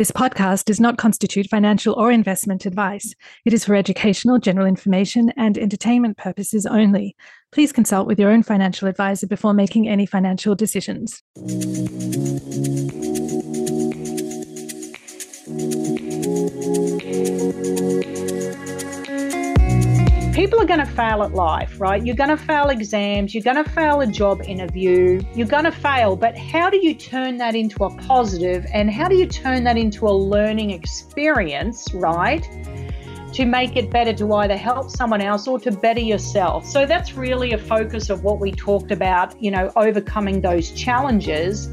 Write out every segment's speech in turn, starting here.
This podcast does not constitute financial or investment advice. It is for educational, general information, and entertainment purposes only. Please consult with your own financial advisor before making any financial decisions. People are going to fail at life, right? You're going to fail exams, you're going to fail a job interview, you're going to fail, but how do you turn that into a positive and how do you turn that into a learning experience, right? To make it better to either help someone else or to better yourself. So that's really a focus of what we talked about, you know, overcoming those challenges.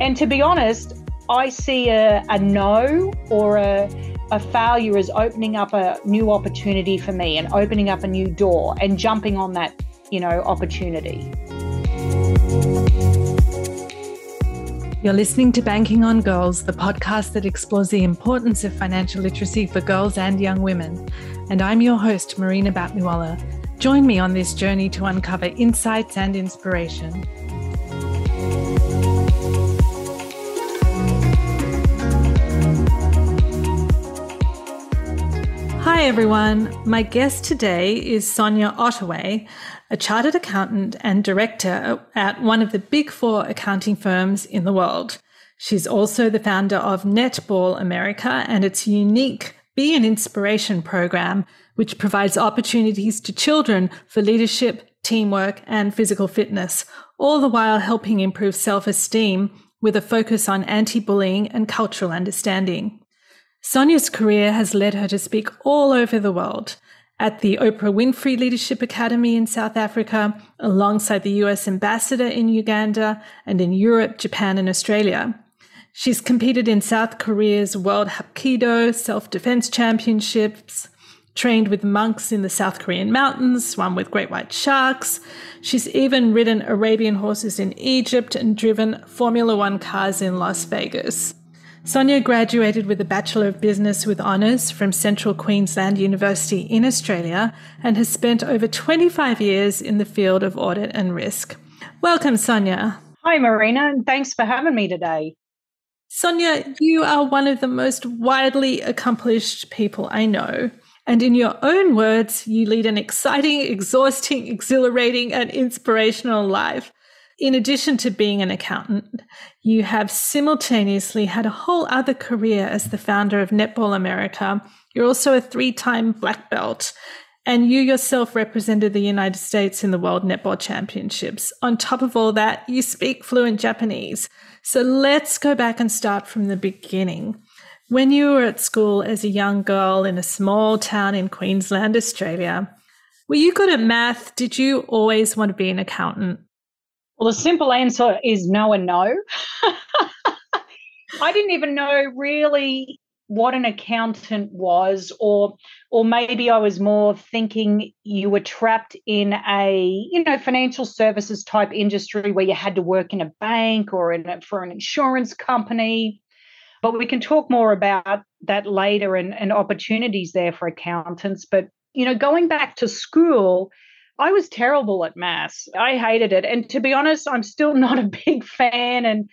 And to be honest, I see a, a no or a a failure as opening up a new opportunity for me and opening up a new door and jumping on that, you know, opportunity. You're listening to Banking on Girls, the podcast that explores the importance of financial literacy for girls and young women. And I'm your host, Marina Batliwala. Join me on this journey to uncover insights and inspiration. Hi, everyone. My guest today is Sonya Ottaway, a chartered accountant and director at one of the big four accounting firms in the world. She's also the founder of Netball America and its unique Be an Inspiration program, which provides opportunities to children for leadership, teamwork, and physical fitness, all the while helping improve self esteem with a focus on anti bullying and cultural understanding. Sonya's career has led her to speak all over the world at the Oprah Winfrey Leadership Academy in South Africa, alongside the US ambassador in Uganda, and in Europe, Japan, and Australia. She's competed in South Korea's World Hapkido Self Defense Championships, trained with monks in the South Korean mountains, swam with great white sharks. She's even ridden Arabian horses in Egypt and driven Formula One cars in Las Vegas. Sonya graduated with a Bachelor of Business with Honours from Central Queensland University in Australia and has spent over 25 years in the field of audit and risk. Welcome, Sonya. Hi, Marina, and thanks for having me today. Sonya, you are one of the most widely accomplished people I know. And in your own words, you lead an exciting, exhausting, exhilarating, and inspirational life in addition to being an accountant, you have simultaneously had a whole other career as the founder of Netball America. You're also a three time black belt, and you yourself represented the United States in the World Netball Championships. On top of all that, you speak fluent Japanese. So let's go back and start from the beginning. When you were at school as a young girl in a small town in Queensland, Australia, were you good at math? Did you always want to be an accountant? Well, the simple answer is no and no. I didn't even know really what an accountant was or or maybe I was more thinking you were trapped in a you know financial services type industry where you had to work in a bank or in a, for an insurance company but we can talk more about that later and, and opportunities there for accountants but you know going back to school I was terrible at maths. I hated it. And to be honest, I'm still not a big fan and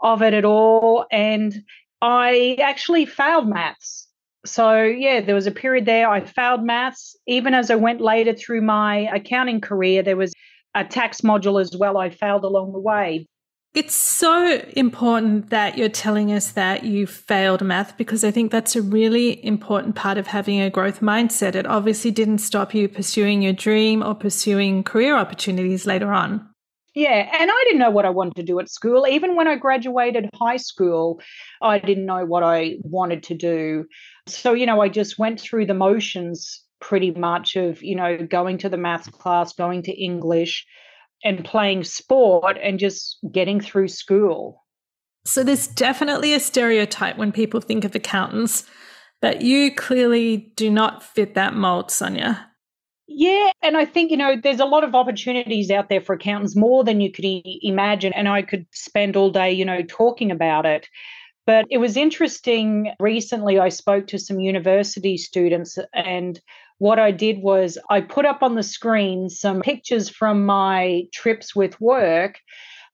of it at all. And I actually failed maths. So, yeah, there was a period there I failed maths. Even as I went later through my accounting career, there was a tax module as well I failed along the way. It's so important that you're telling us that you failed math because I think that's a really important part of having a growth mindset. It obviously didn't stop you pursuing your dream or pursuing career opportunities later on. Yeah, and I didn't know what I wanted to do at school. Even when I graduated high school, I didn't know what I wanted to do. So, you know, I just went through the motions pretty much of, you know, going to the math class, going to English, and playing sport and just getting through school. So there's definitely a stereotype when people think of accountants that you clearly do not fit that mold, Sonya. Yeah, and I think, you know, there's a lot of opportunities out there for accountants, more than you could e- imagine. And I could spend all day, you know, talking about it. But it was interesting. Recently, I spoke to some university students, and what I did was I put up on the screen some pictures from my trips with work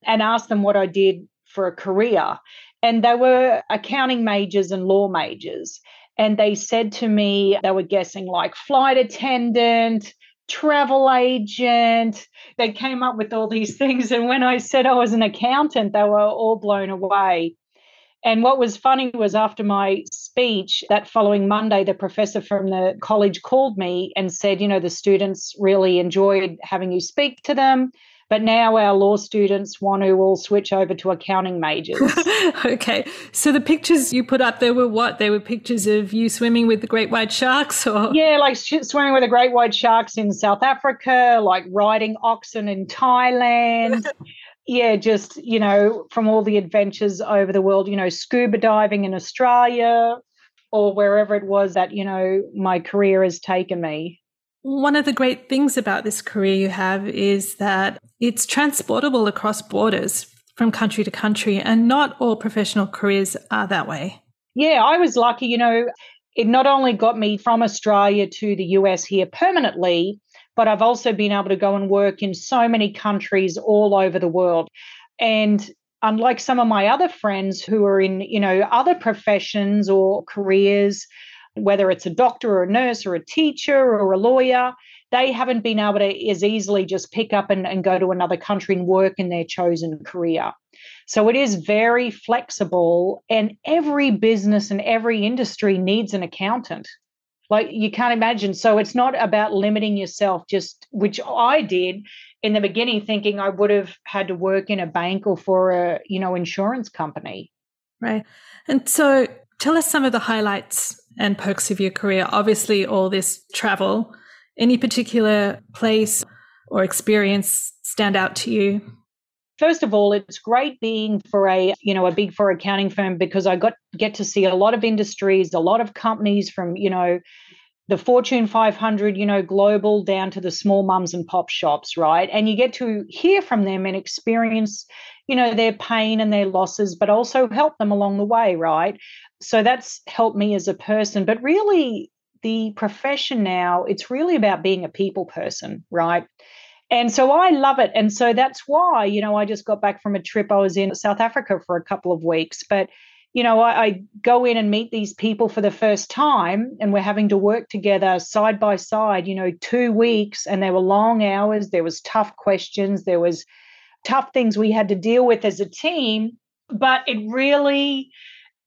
and asked them what I did for a career. And they were accounting majors and law majors. And they said to me, they were guessing like flight attendant, travel agent. They came up with all these things. And when I said I was an accountant, they were all blown away. And what was funny was after my speech that following Monday, the professor from the college called me and said, you know, the students really enjoyed having you speak to them. But now our law students want to all switch over to accounting majors. okay. So the pictures you put up there were what? They were pictures of you swimming with the great white sharks or Yeah, like swimming with the great white sharks in South Africa, like riding oxen in Thailand. yeah, just, you know, from all the adventures over the world, you know, scuba diving in Australia or wherever it was that, you know, my career has taken me. One of the great things about this career you have is that it's transportable across borders from country to country, and not all professional careers are that way. Yeah, I was lucky, you know, it not only got me from Australia to the US here permanently, but I've also been able to go and work in so many countries all over the world. And unlike some of my other friends who are in, you know, other professions or careers, whether it's a doctor or a nurse or a teacher or a lawyer, they haven't been able to as easily just pick up and, and go to another country and work in their chosen career. So it is very flexible, and every business and every industry needs an accountant. Like you can't imagine. So it's not about limiting yourself, just which I did in the beginning, thinking I would have had to work in a bank or for a you know insurance company. Right. And so tell us some of the highlights and perks of your career? Obviously, all this travel. Any particular place or experience stand out to you? First of all, it's great being for a, you know, a big four accounting firm because I got get to see a lot of industries, a lot of companies from, you know, the Fortune 500, you know, global down to the small mums and pop shops, right? And you get to hear from them and experience, you know, their pain and their losses, but also help them along the way, right? so that's helped me as a person but really the profession now it's really about being a people person right and so I love it. And so that's why, you know, I just got back from a trip. I was in South Africa for a couple of weeks. But, you know, I, I, go in and meet these people for the first time, and we're having to work together side by side, you know, two weeks. And there were long hours, there was tough questions, there was tough things we had to deal with as a team. But it really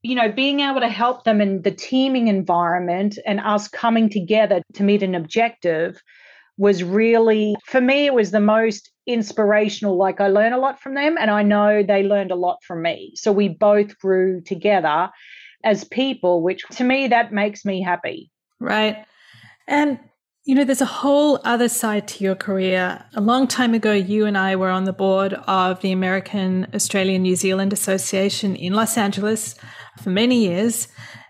you know, being able to help them in the teaming environment and us coming together to meet an objective was really, for me, it was the most inspirational. Like I learned a lot from them, and I know they learned a lot from me. So we both grew together as people, which to me, that makes me happy. Right. And you know, there's a whole other side to your career. A long time ago, you and I were on the board of the American Australian New Zealand Association in Los Angeles for many years.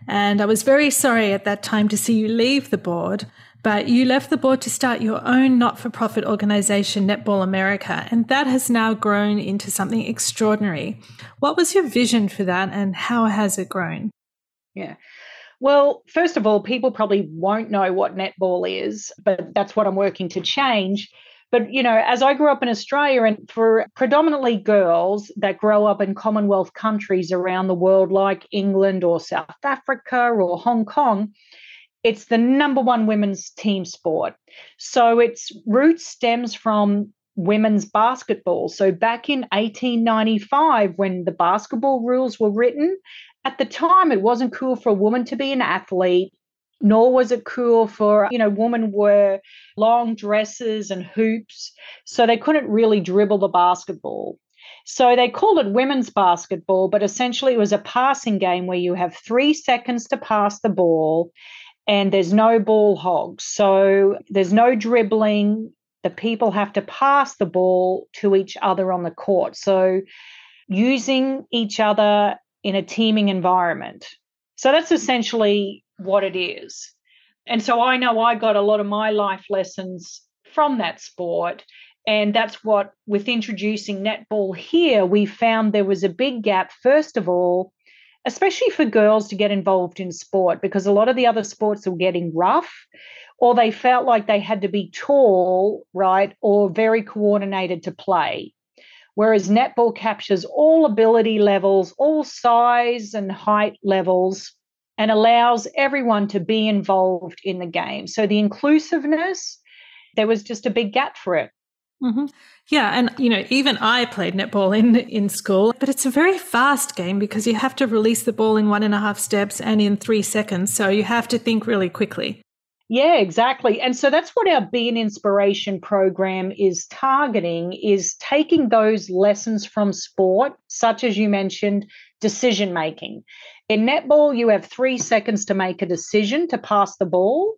And I was very sorry at that time to see you leave the board. But you left the board to start your own not for profit organization, Netball America, and that has now grown into something extraordinary. What was your vision for that and how has it grown? Yeah. Well, first of all, people probably won't know what netball is, but that's what I'm working to change. But, you know, as I grew up in Australia and for predominantly girls that grow up in Commonwealth countries around the world, like England or South Africa or Hong Kong, it's the number one women's team sport. So its roots stems from women's basketball. So back in 1895, when the basketball rules were written, at the time it wasn't cool for a woman to be an athlete nor was it cool for you know women wear long dresses and hoops so they couldn't really dribble the basketball so they called it women's basketball but essentially it was a passing game where you have 3 seconds to pass the ball and there's no ball hogs so there's no dribbling the people have to pass the ball to each other on the court so using each other in a teaming environment. So that's essentially what it is. And so I know I got a lot of my life lessons from that sport. And that's what, with introducing netball here, we found there was a big gap, first of all, especially for girls to get involved in sport, because a lot of the other sports were getting rough, or they felt like they had to be tall, right, or very coordinated to play. whereas netball captures all ability levels, all size and height levels, and allows everyone to be involved in the game. So the inclusiveness, there was just a big gap for it. Mm-hmm. Yeah, and you know, even I played netball in in school, but it's a very fast game because you have to release the ball in one and a half steps and in three seconds. So you have to think really quickly. Yeah, exactly. And so that's what our Be an Inspiration program is targeting is taking those lessons from sport, such as you mentioned, decision making. In netball, you have three seconds to make a decision to pass the ball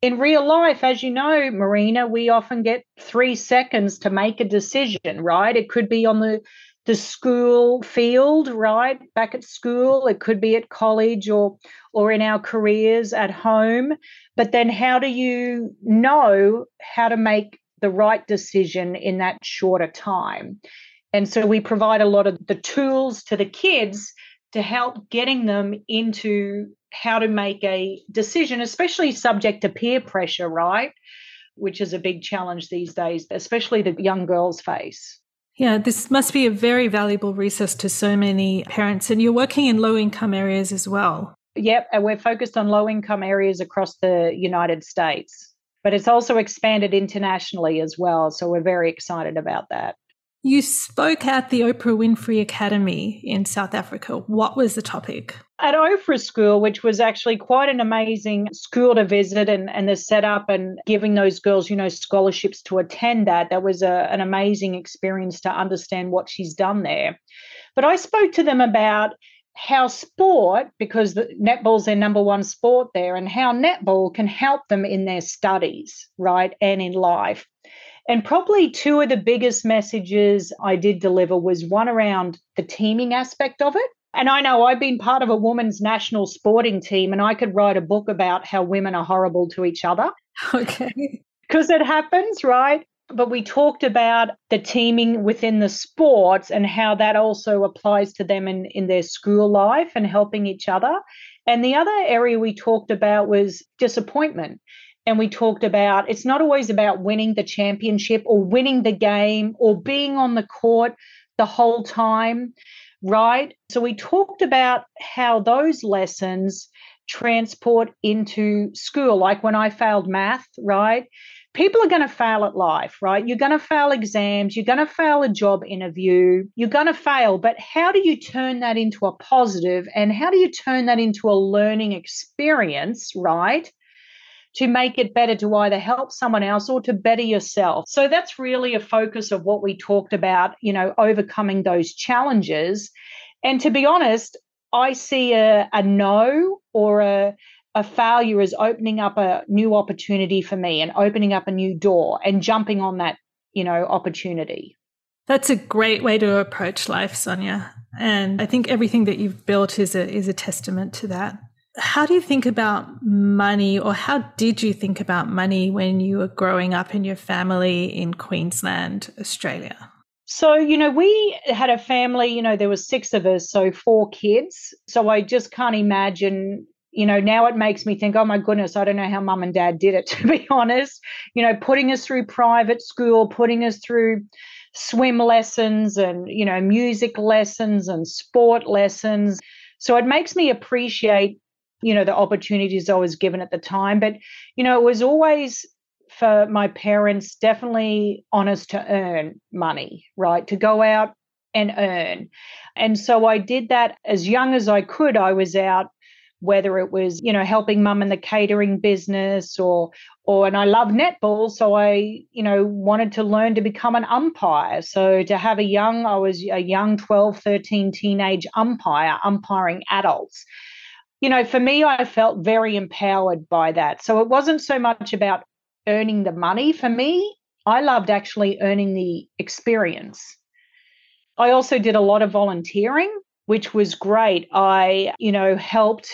in real life, as you know, Marina, we often get three seconds to make a decision, right? It could be on the the school field, right? Back at school, it could be at college or or in our careers at home. But then how do you know how to make the right decision in that shorter time? And so we provide a lot of the tools to the kids to help getting them into how to make a decision, especially subject to peer pressure, right? Which is a big challenge these days, especially the young girls face. Yeah, this must be a very valuable resource to so many parents. And you're working in low income areas as well. Yep, and we're focused on low income areas across the United States, but it's also expanded internationally as well. So we're very excited about that. You spoke at the Oprah Winfrey Academy in South Africa. What was the topic? At Oprah School, which was actually quite an amazing school to visit and, and the setup and giving those girls, you know, scholarships to attend that, that was a, an amazing experience to understand what she's done there. But I spoke to them about how sport, because the netball's their number one sport there, and how netball can help them in their studies, right, and in life. And probably two of the biggest messages I did deliver was one around the teaming aspect of it. And I know I've been part of a women's national sporting team, and I could write a book about how women are horrible to each other. Okay. Because it happens, right? But we talked about the teaming within the sports and how that also applies to them in, in their school life and helping each other. And the other area we talked about was disappointment and we talked about it's not always about winning the championship or winning the game or being on the court the whole time, right? So we talked about how those lessons transport into school. Like when I failed math, right? People are going to fail at life, right? You're going to fail exams, you're going to fail a job interview, you're going to fail, but how do you turn that into a positive and how do you turn that into a learning experience, right? To make it better to either help someone else or to better yourself. So that's really a focus of what we talked about, you know, overcoming those challenges. And to be honest, I see a, a no or a, a failure as opening up a new opportunity for me and opening up a new door and jumping on that, you know, opportunity. That's a great way to approach life, Sonya. And I think everything that you've built is a is a testament to that. How do you think about money, or how did you think about money when you were growing up in your family in Queensland, Australia? So, you know, we had a family, you know, there was six of us, so four kids. So I just can't imagine, you know, now it makes me think, oh my goodness, I don't know how mum and dad did it, to be honest. You know, putting us through private school, putting us through swim lessons and, you know, music lessons and sport lessons. So it makes me appreciate you know the opportunities I was given at the time. But you know, it was always for my parents definitely honest to earn money, right? To go out and earn. And so I did that as young as I could. I was out whether it was you know helping mum in the catering business or or and I love netball so I you know wanted to learn to become an umpire so to have a young I was a young 12 13 teenage umpire umpiring adults you know, for me, I felt very empowered by that. So it wasn't so much about earning the money for me. I loved actually earning the experience. I also did a lot of volunteering, which was great. I, you know, helped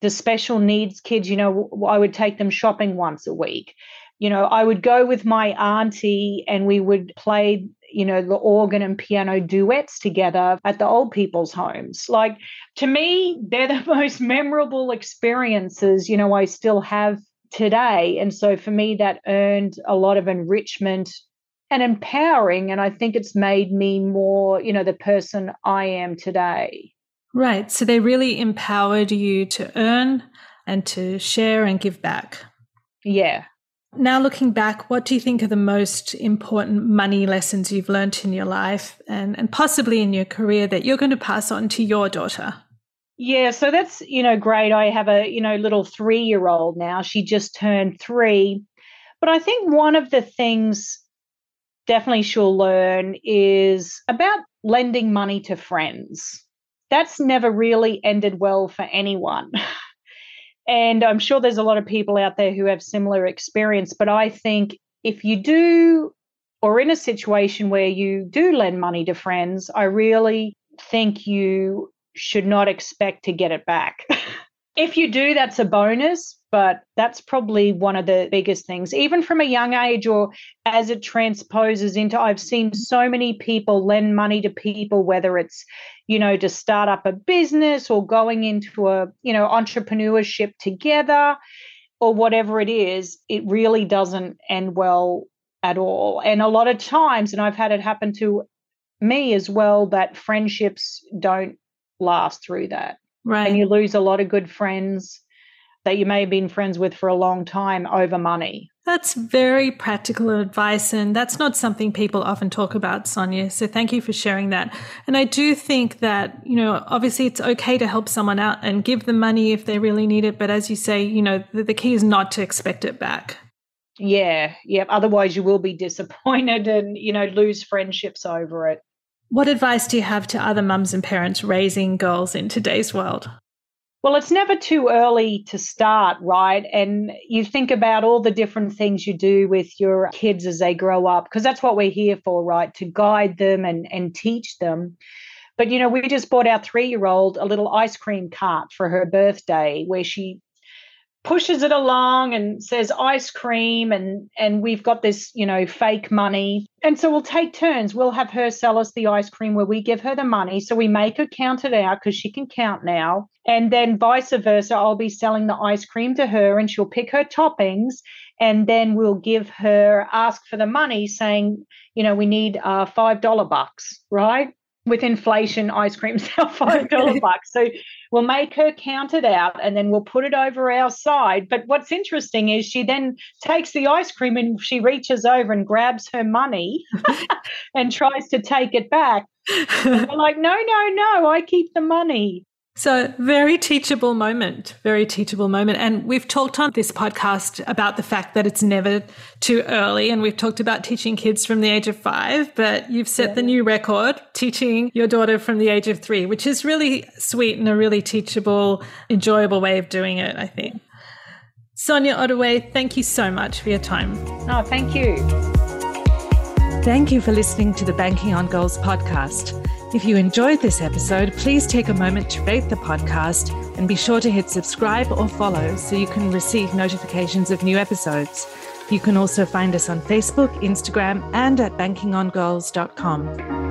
the special needs kids. You know, I would take them shopping once a week. You know, I would go with my auntie and we would play you know, the organ and piano duets together at the old people's homes. Like to me, they're the most memorable experiences, you know, I still have today. And so for me, that earned a lot of enrichment and empowering. And I think it's made me more, you know, the person I am today. Right. So they really empowered you to earn and to share and give back. Yeah. Now, looking back, what do you think are the most important money lessons you've learned in your life and, and possibly in your career that you're going to pass on to your daughter? Yeah, so that's, you know, great. I have a, you know, little three year old now. She just turned three. But I think one of the things definitely she'll learn is about lending money to friends. That's never really ended well for anyone. And I'm sure there's a lot of people out there who have similar experience, but I think if you do or in a situation where you do lend money to friends, I really think you should not expect to get it back. if you do, that's a bonus, but that's probably one of the biggest things, even from a young age or as it transposes into. I've seen mm-hmm. so many people lend money to people, whether it's you know, to start up a business or going into a, you know, entrepreneurship together or whatever it is, it really doesn't end well at all. And a lot of times, and I've had it happen to me as well, that friendships don't last through that. Right. And you lose a lot of good friends that you may have been friends with for a long time over money. That's very practical advice, and that's not something people often talk about, Sonya. So thank you for sharing that. And I do think that, you know, obviously it's okay to help someone out and give them money if they really need it. But as you say, you know, the, the key is not to expect it back. Yeah, yeah. Otherwise, you will be disappointed and, you know, lose friendships over it. What advice do you have to other mums and parents raising girls in today's world? Well, it's never too early to start, right? And you think about all the different things you do with your kids as they grow up, because that's what we're here for, right? To guide them and, and teach them. But, you know, we just bought our three year old a little ice cream cart for her birthday where she pushes it along and says ice cream and and we've got this you know fake money. And so we'll take turns. We'll have her sell us the ice cream where we give her the money. So we make her count it out because she can count now. And then vice versa i'll be selling the ice cream to her and she'll pick her toppings. And then we'll give her ask for the money saying you know we need uh, five dollar bucks right with inflation, ice cream sell five dollar bucks. So we'll make her count it out, and then we'll put it over our side. But what's interesting is she then takes the ice cream and she reaches over and grabs her money and tries to take it back. Like, no, no, no, I keep the money. So, very teachable moment, very teachable moment. And we've talked on this podcast about the fact that it's never too early. And we've talked about teaching kids from the age of five, but you've set yeah. the new record teaching your daughter from the age of three, which is really sweet and a really teachable, enjoyable way of doing it, I think. Sonya Ottaway, thank you so much for your time. Oh, thank you. Thank you for listening to the Banking on Girls podcast. If you enjoyed this episode, please take a moment to rate the podcast and be sure to hit subscribe or follow so you can receive notifications of new episodes. You can also find us on Facebook, Instagram, and at bankingongirls.com.